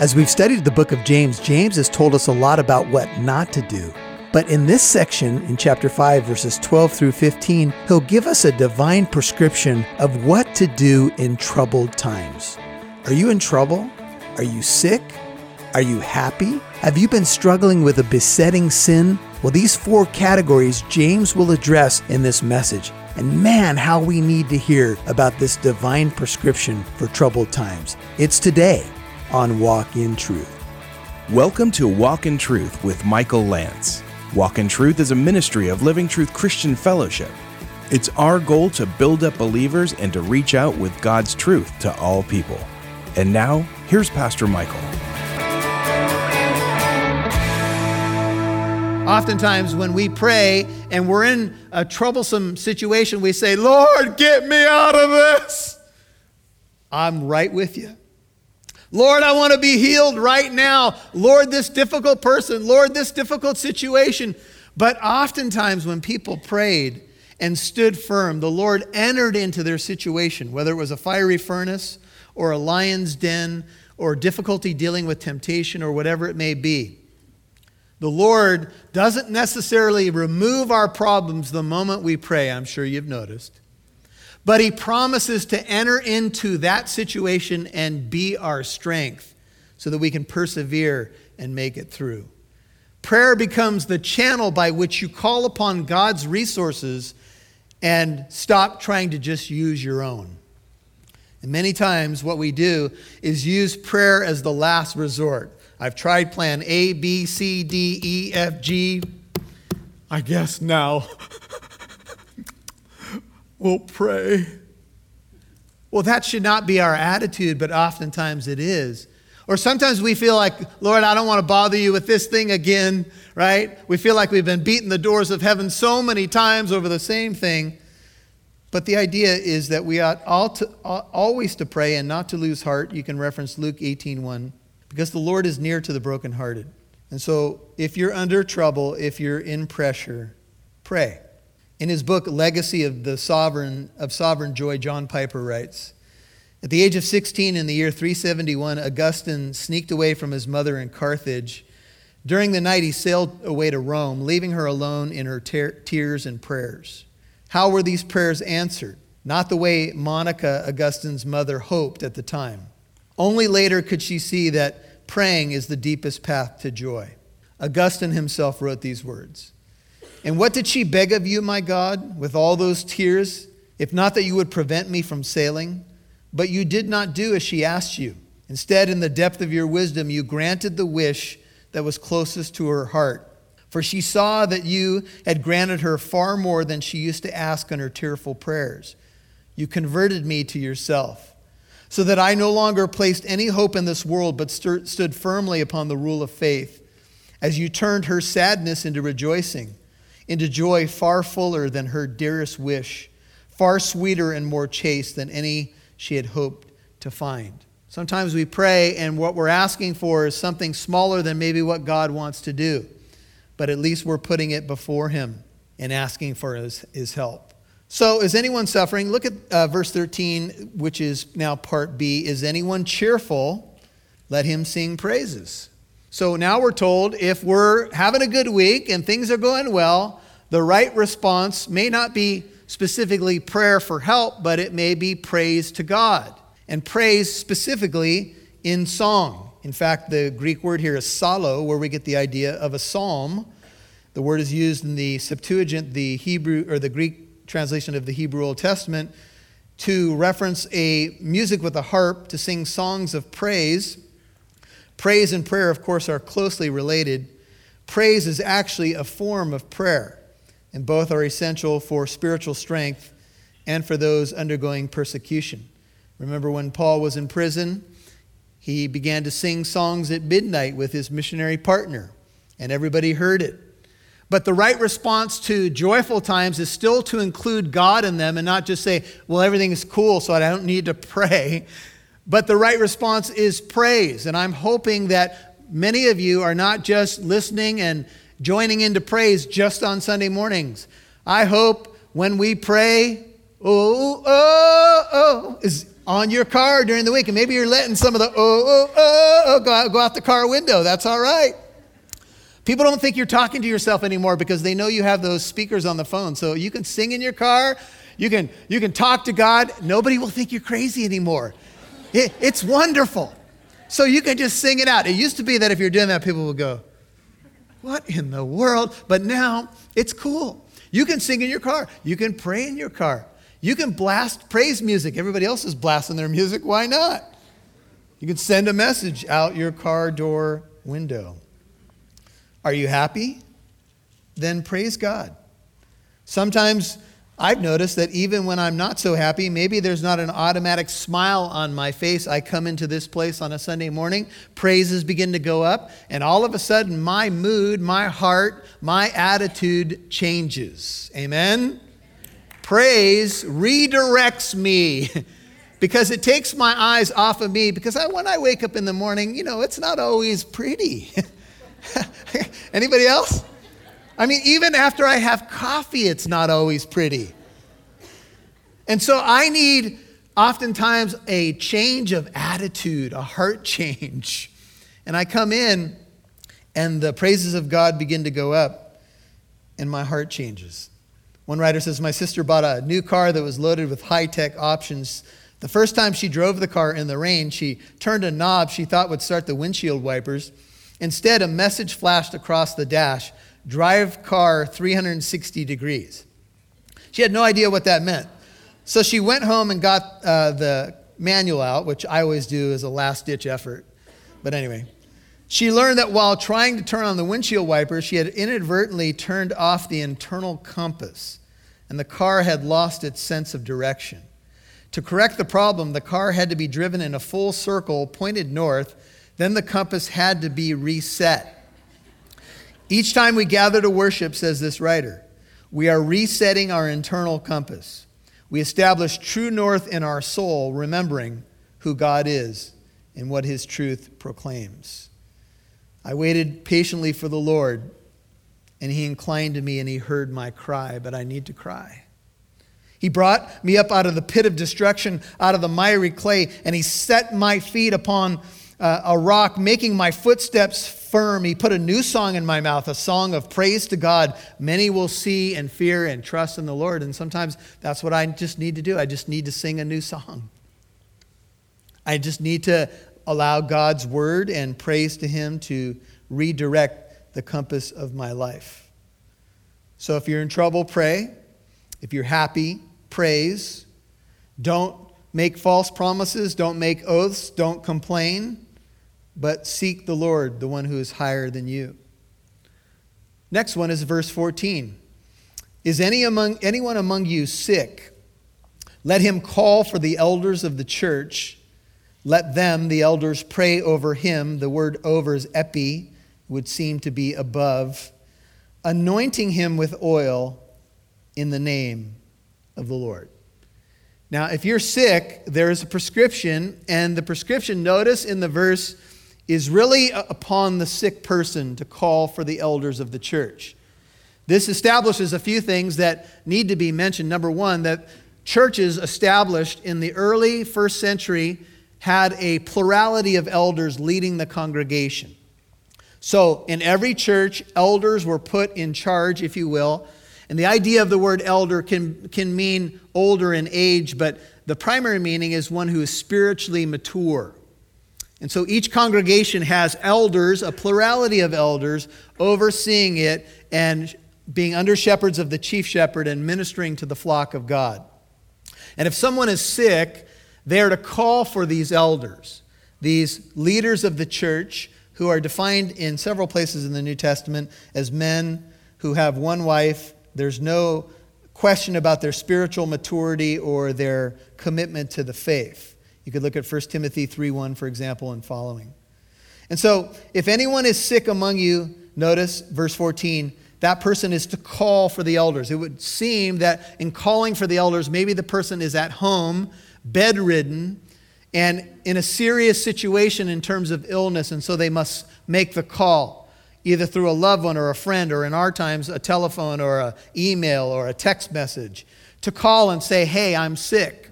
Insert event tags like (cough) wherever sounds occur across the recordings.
As we've studied the book of James, James has told us a lot about what not to do. But in this section, in chapter 5, verses 12 through 15, he'll give us a divine prescription of what to do in troubled times. Are you in trouble? Are you sick? Are you happy? Have you been struggling with a besetting sin? Well, these four categories James will address in this message. And man, how we need to hear about this divine prescription for troubled times. It's today on Walk in Truth. Welcome to Walk in Truth with Michael Lance. Walk in Truth is a ministry of Living Truth Christian Fellowship. It's our goal to build up believers and to reach out with God's truth to all people. And now, here's Pastor Michael. Oftentimes, when we pray and we're in a troublesome situation, we say, Lord, get me out of this. I'm right with you. Lord, I want to be healed right now. Lord, this difficult person. Lord, this difficult situation. But oftentimes, when people prayed and stood firm, the Lord entered into their situation, whether it was a fiery furnace or a lion's den or difficulty dealing with temptation or whatever it may be. The Lord doesn't necessarily remove our problems the moment we pray, I'm sure you've noticed. But he promises to enter into that situation and be our strength so that we can persevere and make it through. Prayer becomes the channel by which you call upon God's resources and stop trying to just use your own. And many times, what we do is use prayer as the last resort. I've tried plan A, B, C, D, E, F, G. I guess now (laughs) we'll pray. Well, that should not be our attitude, but oftentimes it is. Or sometimes we feel like, Lord, I don't want to bother you with this thing again, right? We feel like we've been beating the doors of heaven so many times over the same thing. But the idea is that we ought to, always to pray and not to lose heart. You can reference Luke 18:1 because the Lord is near to the brokenhearted. And so if you're under trouble, if you're in pressure, pray. In his book Legacy of the Sovereign of Sovereign Joy, John Piper writes, at the age of 16 in the year 371, Augustine sneaked away from his mother in Carthage. During the night, he sailed away to Rome, leaving her alone in her tears and prayers. How were these prayers answered? Not the way Monica, Augustine's mother, hoped at the time. Only later could she see that praying is the deepest path to joy. Augustine himself wrote these words and what did she beg of you, my God, with all those tears, if not that you would prevent me from sailing? But you did not do as she asked you. Instead, in the depth of your wisdom, you granted the wish that was closest to her heart. For she saw that you had granted her far more than she used to ask in her tearful prayers. You converted me to yourself, so that I no longer placed any hope in this world, but stood firmly upon the rule of faith, as you turned her sadness into rejoicing into joy far fuller than her dearest wish, far sweeter and more chaste than any she had hoped to find. Sometimes we pray, and what we're asking for is something smaller than maybe what God wants to do. But at least we're putting it before Him and asking for His, his help. So, is anyone suffering? Look at uh, verse 13, which is now part B. Is anyone cheerful? Let him sing praises. So now we're told if we're having a good week and things are going well, the right response may not be specifically prayer for help, but it may be praise to God. And praise specifically in song. In fact, the Greek word here is psallo, where we get the idea of a psalm. The word is used in the Septuagint, the Hebrew or the Greek translation of the Hebrew Old Testament, to reference a music with a harp to sing songs of praise Praise and prayer, of course, are closely related. Praise is actually a form of prayer, and both are essential for spiritual strength and for those undergoing persecution. Remember when Paul was in prison? He began to sing songs at midnight with his missionary partner, and everybody heard it. But the right response to joyful times is still to include God in them and not just say, well, everything is cool, so I don't need to (laughs) pray. But the right response is praise. And I'm hoping that many of you are not just listening and joining into praise just on Sunday mornings. I hope when we pray, oh, oh, oh, oh, is on your car during the week. And maybe you're letting some of the oh, oh, oh, oh go, out, go out the car window. That's all right. People don't think you're talking to yourself anymore because they know you have those speakers on the phone. So you can sing in your car, you can, you can talk to God. Nobody will think you're crazy anymore. It, it's wonderful. So you can just sing it out. It used to be that if you're doing that, people would go, What in the world? But now it's cool. You can sing in your car, you can pray in your car, you can blast praise music. Everybody else is blasting their music. Why not? You can send a message out your car door window. Are you happy? Then praise God. Sometimes I've noticed that even when I'm not so happy, maybe there's not an automatic smile on my face. I come into this place on a Sunday morning, praises begin to go up, and all of a sudden my mood, my heart, my attitude changes. Amen? Praise redirects me. (laughs) because it takes my eyes off of me because I, when i wake up in the morning you know it's not always pretty (laughs) Anybody else? I mean, even after I have coffee, it's not always pretty. And so I need oftentimes a change of attitude, a heart (laughs) change. And I come in, and the praises of God begin to go up, and my heart changes. One writer says, My sister bought a new car that was loaded with high tech options. The first time she drove the car in the rain, she turned a knob she thought would start the windshield wipers. Instead, a message flashed across the dash drive car 360 degrees. She had no idea what that meant. So she went home and got uh, the manual out, which I always do as a last ditch effort. But anyway, she learned that while trying to turn on the windshield wiper, she had inadvertently turned off the internal compass, and the car had lost its sense of direction. To correct the problem, the car had to be driven in a full circle pointed north then the compass had to be reset. Each time we gather to worship, says this writer, we are resetting our internal compass. We establish true north in our soul, remembering who God is and what his truth proclaims. I waited patiently for the Lord, and he inclined to me and he heard my cry, but I need to cry. He brought me up out of the pit of destruction, out of the miry clay, and he set my feet upon uh, a rock, making my footsteps firm. He put a new song in my mouth, a song of praise to God. Many will see and fear and trust in the Lord. And sometimes that's what I just need to do. I just need to sing a new song. I just need to allow God's word and praise to Him to redirect the compass of my life. So if you're in trouble, pray. If you're happy, praise. Don't make false promises. Don't make oaths. Don't complain but seek the Lord, the one who is higher than you. Next one is verse 14. Is any among, anyone among you sick? Let him call for the elders of the church. Let them, the elders, pray over him. The word over is epi, would seem to be above, anointing him with oil in the name of the Lord. Now, if you're sick, there is a prescription, and the prescription, notice in the verse, is really upon the sick person to call for the elders of the church. This establishes a few things that need to be mentioned. Number one, that churches established in the early first century had a plurality of elders leading the congregation. So, in every church, elders were put in charge, if you will. And the idea of the word elder can, can mean older in age, but the primary meaning is one who is spiritually mature. And so each congregation has elders, a plurality of elders, overseeing it and being under shepherds of the chief shepherd and ministering to the flock of God. And if someone is sick, they are to call for these elders, these leaders of the church, who are defined in several places in the New Testament as men who have one wife. There's no question about their spiritual maturity or their commitment to the faith. You could look at 1 Timothy 3:1 for example and following. And so, if anyone is sick among you, notice verse 14, that person is to call for the elders. It would seem that in calling for the elders, maybe the person is at home, bedridden, and in a serious situation in terms of illness, and so they must make the call, either through a loved one or a friend, or in our times, a telephone or an email or a text message, to call and say, Hey, I'm sick.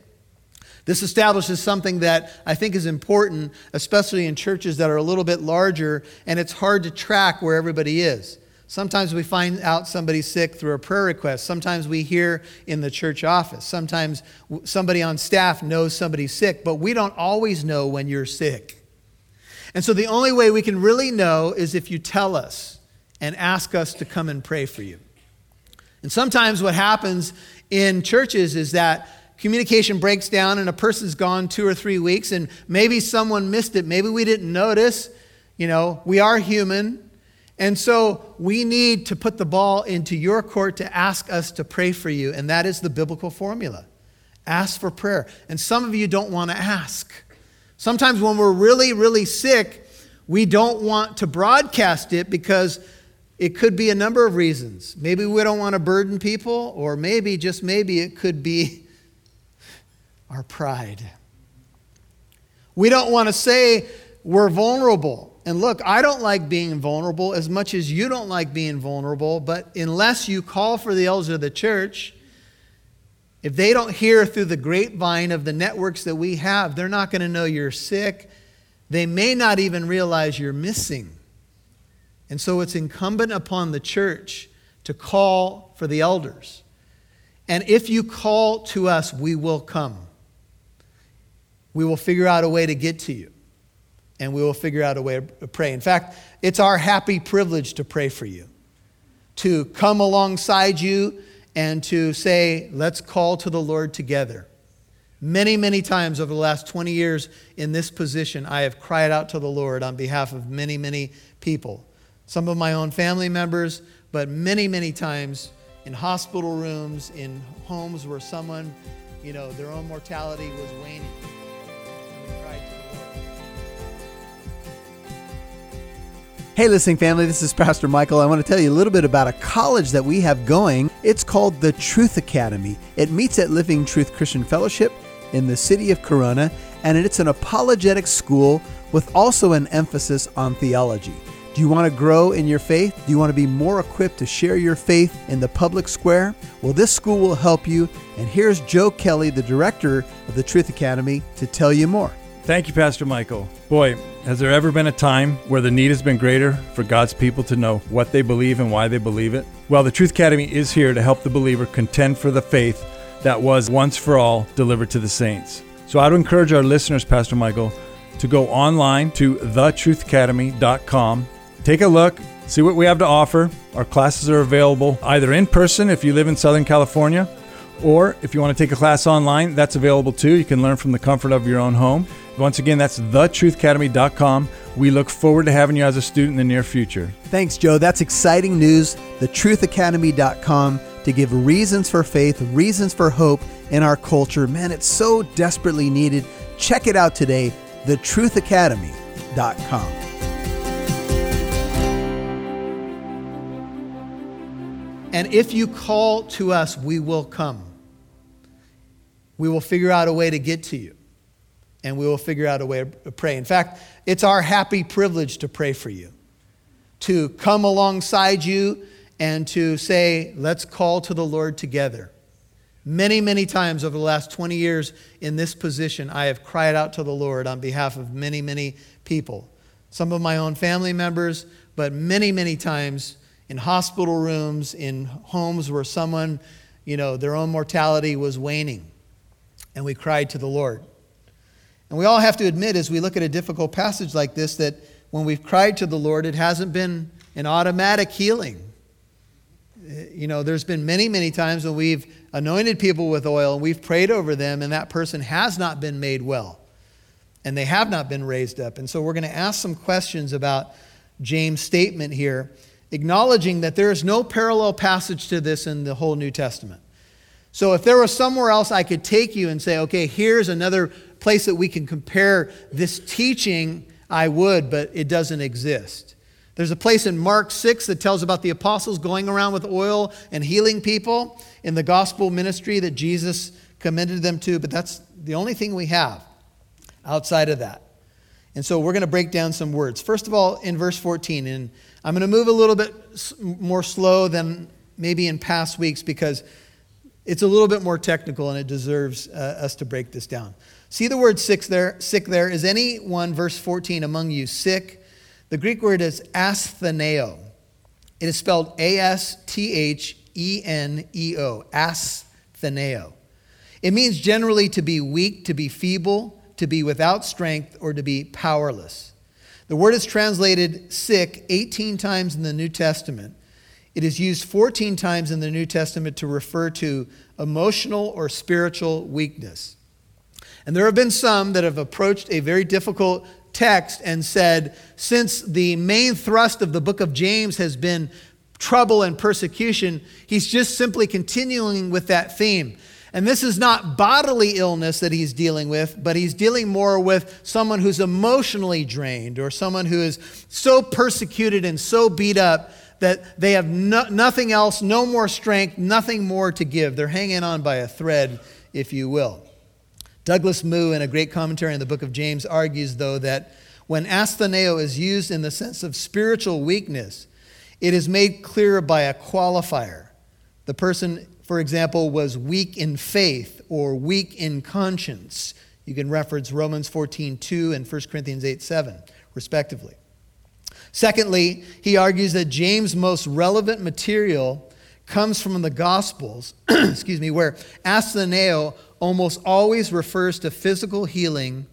This establishes something that I think is important, especially in churches that are a little bit larger and it's hard to track where everybody is. Sometimes we find out somebody's sick through a prayer request. Sometimes we hear in the church office. Sometimes somebody on staff knows somebody's sick, but we don't always know when you're sick. And so the only way we can really know is if you tell us and ask us to come and pray for you. And sometimes what happens in churches is that communication breaks down and a person's gone two or three weeks and maybe someone missed it. Maybe we didn't notice. You know, we are human. And so we need to put the ball into your court to ask us to pray for you. And that is the biblical formula ask for prayer. And some of you don't want to ask. Sometimes when we're really, really sick, we don't want to broadcast it because it could be a number of reasons. Maybe we don't want to burden people, or maybe, just maybe, it could be our pride. We don't want to say we're vulnerable. And look, I don't like being vulnerable as much as you don't like being vulnerable, but unless you call for the elders of the church, if they don't hear through the grapevine of the networks that we have, they're not going to know you're sick. They may not even realize you're missing. And so it's incumbent upon the church to call for the elders. And if you call to us, we will come we will figure out a way to get to you. And we will figure out a way to pray. In fact, it's our happy privilege to pray for you, to come alongside you and to say, let's call to the Lord together. Many, many times over the last 20 years in this position, I have cried out to the Lord on behalf of many, many people. Some of my own family members, but many, many times in hospital rooms, in homes where someone, you know, their own mortality was waning. Hey, listening family, this is Pastor Michael. I want to tell you a little bit about a college that we have going. It's called the Truth Academy. It meets at Living Truth Christian Fellowship in the city of Corona, and it's an apologetic school with also an emphasis on theology. Do you want to grow in your faith? Do you want to be more equipped to share your faith in the public square? Well, this school will help you. And here's Joe Kelly, the director of the Truth Academy, to tell you more. Thank you, Pastor Michael. Boy, has there ever been a time where the need has been greater for God's people to know what they believe and why they believe it? Well, the Truth Academy is here to help the believer contend for the faith that was once for all delivered to the saints. So I would encourage our listeners, Pastor Michael, to go online to thetruthacademy.com. Take a look, see what we have to offer. Our classes are available either in person if you live in Southern California, or if you want to take a class online, that's available too. You can learn from the comfort of your own home. Once again, that's thetruthacademy.com. We look forward to having you as a student in the near future. Thanks, Joe. That's exciting news. Thetruthacademy.com to give reasons for faith, reasons for hope in our culture. Man, it's so desperately needed. Check it out today. Thetruthacademy.com. And if you call to us, we will come. We will figure out a way to get to you and we will figure out a way to pray. In fact, it's our happy privilege to pray for you, to come alongside you and to say, let's call to the Lord together. Many, many times over the last 20 years in this position, I have cried out to the Lord on behalf of many, many people. Some of my own family members, but many, many times in hospital rooms, in homes where someone, you know, their own mortality was waning. And we cried to the Lord. And we all have to admit, as we look at a difficult passage like this, that when we've cried to the Lord, it hasn't been an automatic healing. You know, there's been many, many times when we've anointed people with oil and we've prayed over them, and that person has not been made well and they have not been raised up. And so we're going to ask some questions about James' statement here, acknowledging that there is no parallel passage to this in the whole New Testament. So if there was somewhere else I could take you and say, okay, here's another place that we can compare this teaching, I would, but it doesn't exist. There's a place in Mark 6 that tells about the apostles going around with oil and healing people in the gospel ministry that Jesus commended them to, but that's the only thing we have outside of that. And so we're going to break down some words. First of all, in verse 14, and I'm going to move a little bit more slow than maybe in past weeks because it's a little bit more technical and it deserves uh, us to break this down. See the word sick there? Sick there. Is anyone, verse 14, among you sick? The Greek word is astheneo. It is spelled A S T H E N E O, astheneo. It means generally to be weak, to be feeble, to be without strength, or to be powerless. The word is translated sick 18 times in the New Testament. It is used 14 times in the New Testament to refer to emotional or spiritual weakness. And there have been some that have approached a very difficult text and said, since the main thrust of the book of James has been trouble and persecution, he's just simply continuing with that theme. And this is not bodily illness that he's dealing with, but he's dealing more with someone who's emotionally drained or someone who is so persecuted and so beat up that they have no, nothing else, no more strength, nothing more to give. They're hanging on by a thread, if you will. Douglas Moo, in a great commentary on the book of James, argues, though, that when astheneo is used in the sense of spiritual weakness, it is made clear by a qualifier. The person, for example, was weak in faith or weak in conscience. You can reference Romans 14 2 and 1 Corinthians 8 7, respectively. Secondly, he argues that James' most relevant material comes from the Gospels, (clears throat) excuse me, where astheneo almost always refers to physical healing,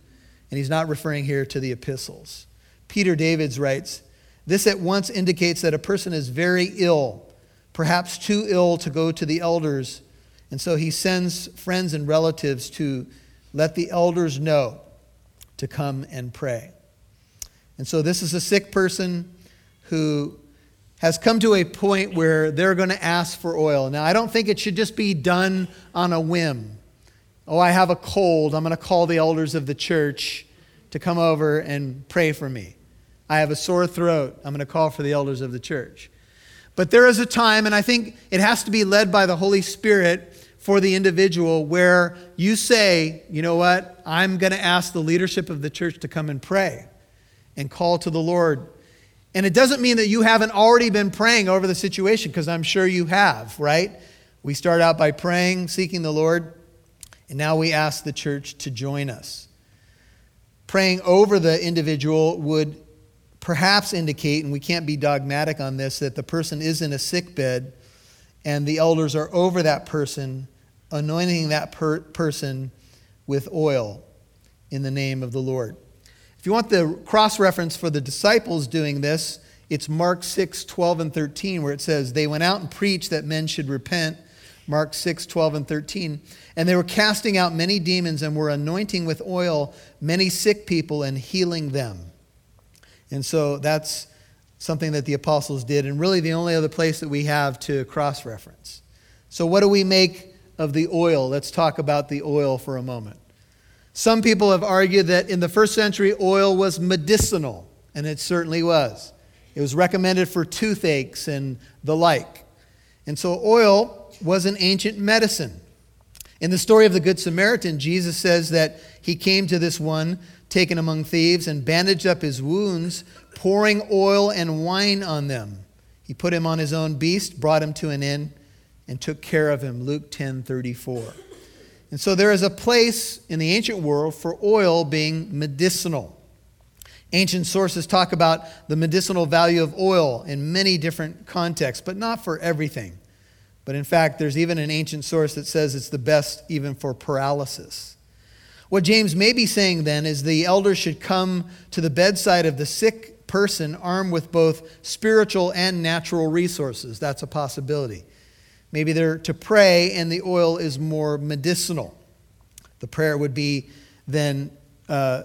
and he's not referring here to the epistles. Peter Davids writes, This at once indicates that a person is very ill, perhaps too ill to go to the elders, and so he sends friends and relatives to let the elders know to come and pray. And so this is a sick person who has come to a point where they're going to ask for oil. Now, I don't think it should just be done on a whim. Oh, I have a cold. I'm going to call the elders of the church to come over and pray for me. I have a sore throat. I'm going to call for the elders of the church. But there is a time, and I think it has to be led by the Holy Spirit for the individual, where you say, you know what, I'm going to ask the leadership of the church to come and pray and call to the Lord. And it doesn't mean that you haven't already been praying over the situation, because I'm sure you have, right? We start out by praying, seeking the Lord, and now we ask the church to join us. Praying over the individual would perhaps indicate, and we can't be dogmatic on this, that the person is in a sick bed and the elders are over that person, anointing that per- person with oil in the name of the Lord. If you want the cross reference for the disciples doing this, it's Mark 6, 12, and 13, where it says, They went out and preached that men should repent. Mark 6, 12, and 13. And they were casting out many demons and were anointing with oil many sick people and healing them. And so that's something that the apostles did, and really the only other place that we have to cross reference. So, what do we make of the oil? Let's talk about the oil for a moment. Some people have argued that in the first century, oil was medicinal, and it certainly was. It was recommended for toothaches and the like. And so, oil was an ancient medicine. In the story of the Good Samaritan, Jesus says that he came to this one taken among thieves and bandaged up his wounds, pouring oil and wine on them. He put him on his own beast, brought him to an inn, and took care of him. Luke 10 34. And so there is a place in the ancient world for oil being medicinal. Ancient sources talk about the medicinal value of oil in many different contexts, but not for everything. But in fact, there's even an ancient source that says it's the best even for paralysis. What James may be saying then is the elders should come to the bedside of the sick person armed with both spiritual and natural resources. That's a possibility. Maybe they're to pray and the oil is more medicinal. The prayer would be then uh,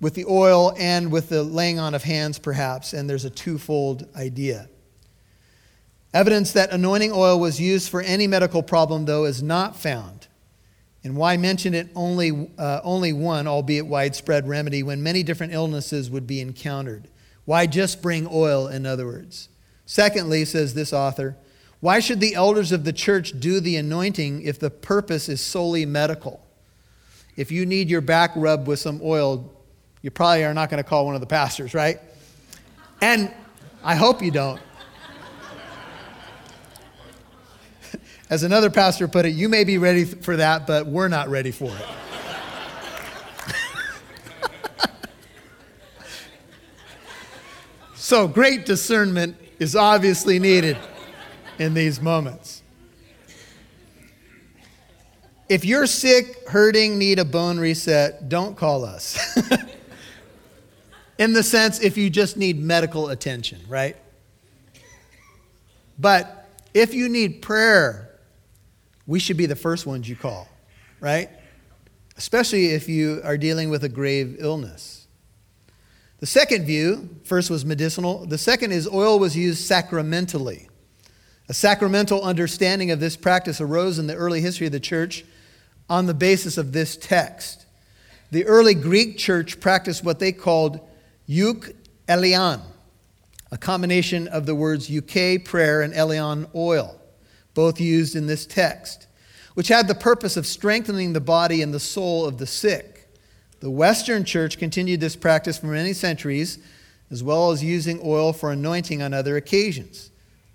with the oil and with the laying on of hands, perhaps, and there's a twofold idea. Evidence that anointing oil was used for any medical problem, though, is not found. And why mention it only, uh, only one, albeit widespread remedy, when many different illnesses would be encountered? Why just bring oil, in other words? Secondly, says this author, why should the elders of the church do the anointing if the purpose is solely medical? If you need your back rubbed with some oil, you probably are not going to call one of the pastors, right? And I hope you don't. (laughs) As another pastor put it, you may be ready for that, but we're not ready for it. (laughs) So, great discernment is obviously needed in these moments. If you're sick, hurting, need a bone reset, don't call us. (laughs) in the sense, if you just need medical attention, right? But if you need prayer, we should be the first ones you call, right? Especially if you are dealing with a grave illness. The second view, first was medicinal. The second is oil was used sacramentally. A sacramental understanding of this practice arose in the early history of the church on the basis of this text. The early Greek church practiced what they called euk elion, a combination of the words euche, prayer, and elaion, oil, both used in this text, which had the purpose of strengthening the body and the soul of the sick. The Western church continued this practice for many centuries, as well as using oil for anointing on other occasions.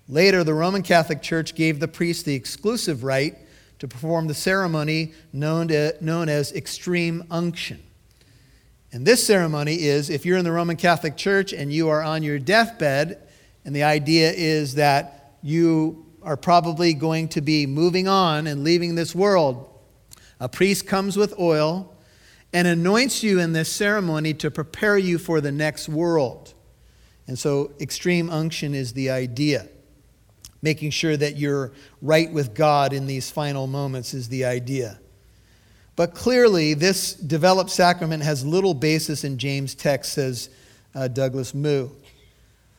Later, the Roman Catholic Church gave the priest the exclusive right to perform the ceremony known, to, known as extreme unction. And this ceremony is if you're in the Roman Catholic Church and you are on your deathbed, and the idea is that you are probably going to be moving on and leaving this world, a priest comes with oil and anoints you in this ceremony to prepare you for the next world. And so, extreme unction is the idea making sure that you're right with God in these final moments is the idea. But clearly, this developed sacrament has little basis in James' text, says uh, Douglas Moo.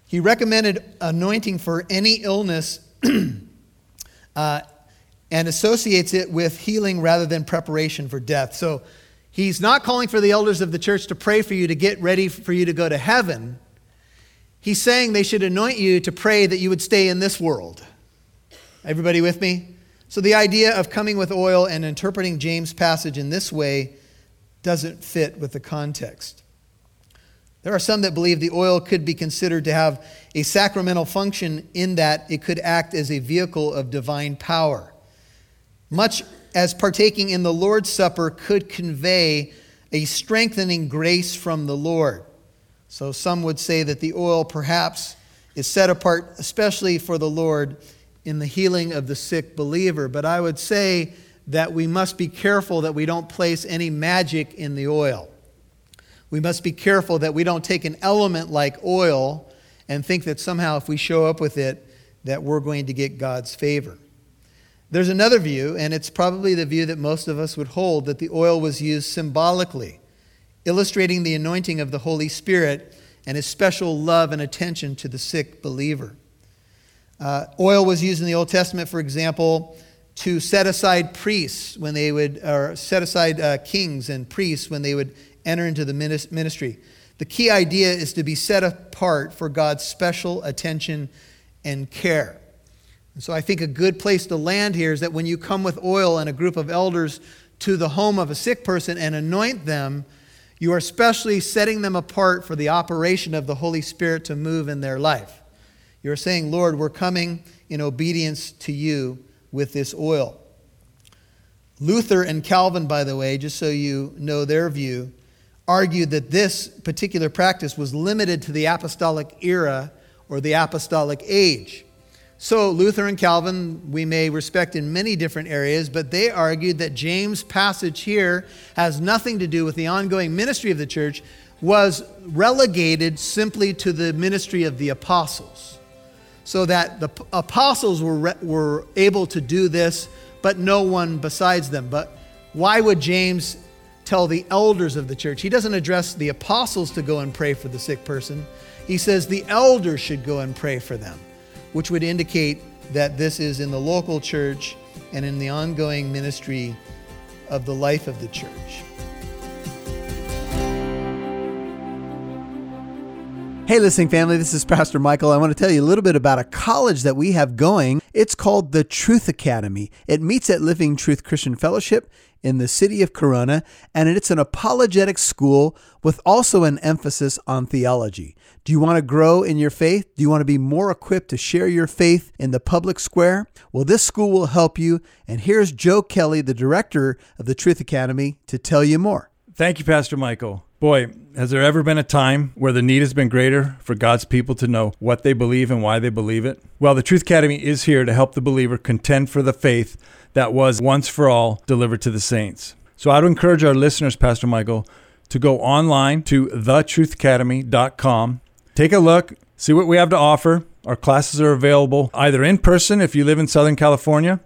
He recommended anointing for any illness (clears throat) uh, and associates it with healing rather than preparation for death. So he's not calling for the elders of the church to pray for you to get ready for you to go to heaven. He's saying they should anoint you to pray that you would stay in this world. Everybody with me? So the idea of coming with oil and interpreting James' passage in this way doesn't fit with the context. There are some that believe the oil could be considered to have a sacramental function in that it could act as a vehicle of divine power. Much as partaking in the Lord's Supper could convey a strengthening grace from the Lord. So some would say that the oil perhaps is set apart especially for the Lord in the healing of the sick believer. But I would say that we must be careful that we don't place any magic in the oil. We must be careful that we don't take an element like oil and think that somehow if we show up with it, that we're going to get God's favor. There's another view, and it's probably the view that most of us would hold, that the oil was used symbolically illustrating the anointing of the Holy Spirit and his special love and attention to the sick believer. Uh, oil was used in the Old Testament, for example, to set aside priests when they would, or set aside uh, kings and priests when they would enter into the ministry. The key idea is to be set apart for God's special attention and care. And so I think a good place to land here is that when you come with oil and a group of elders to the home of a sick person and anoint them, you are specially setting them apart for the operation of the Holy Spirit to move in their life. You're saying, Lord, we're coming in obedience to you with this oil. Luther and Calvin, by the way, just so you know their view, argued that this particular practice was limited to the apostolic era or the apostolic age. So, Luther and Calvin, we may respect in many different areas, but they argued that James' passage here has nothing to do with the ongoing ministry of the church, was relegated simply to the ministry of the apostles. So that the apostles were, were able to do this, but no one besides them. But why would James tell the elders of the church? He doesn't address the apostles to go and pray for the sick person, he says the elders should go and pray for them which would indicate that this is in the local church and in the ongoing ministry of the life of the church. Hey, listening family, this is Pastor Michael. I want to tell you a little bit about a college that we have going. It's called the Truth Academy. It meets at Living Truth Christian Fellowship in the city of Corona, and it's an apologetic school with also an emphasis on theology. Do you want to grow in your faith? Do you want to be more equipped to share your faith in the public square? Well, this school will help you. And here's Joe Kelly, the director of the Truth Academy, to tell you more. Thank you, Pastor Michael. Boy, has there ever been a time where the need has been greater for God's people to know what they believe and why they believe it? Well, the Truth Academy is here to help the believer contend for the faith that was once for all delivered to the saints. So I would encourage our listeners, Pastor Michael, to go online to thetruthacademy.com, take a look, see what we have to offer. Our classes are available either in person if you live in Southern California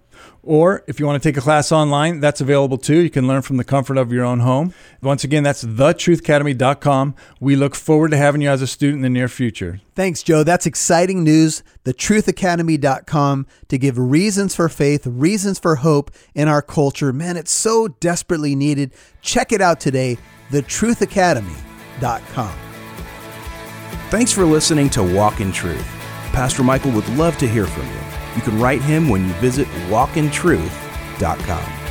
or if you want to take a class online, that's available too. You can learn from the comfort of your own home. Once again, that's thetruthacademy.com. We look forward to having you as a student in the near future. Thanks, Joe. That's exciting news. Thetruthacademy.com to give reasons for faith, reasons for hope in our culture. Man, it's so desperately needed. Check it out today. Thetruthacademy.com. Thanks for listening to Walk in Truth. Pastor Michael would love to hear from you. You can write him when you visit walkintruth.com.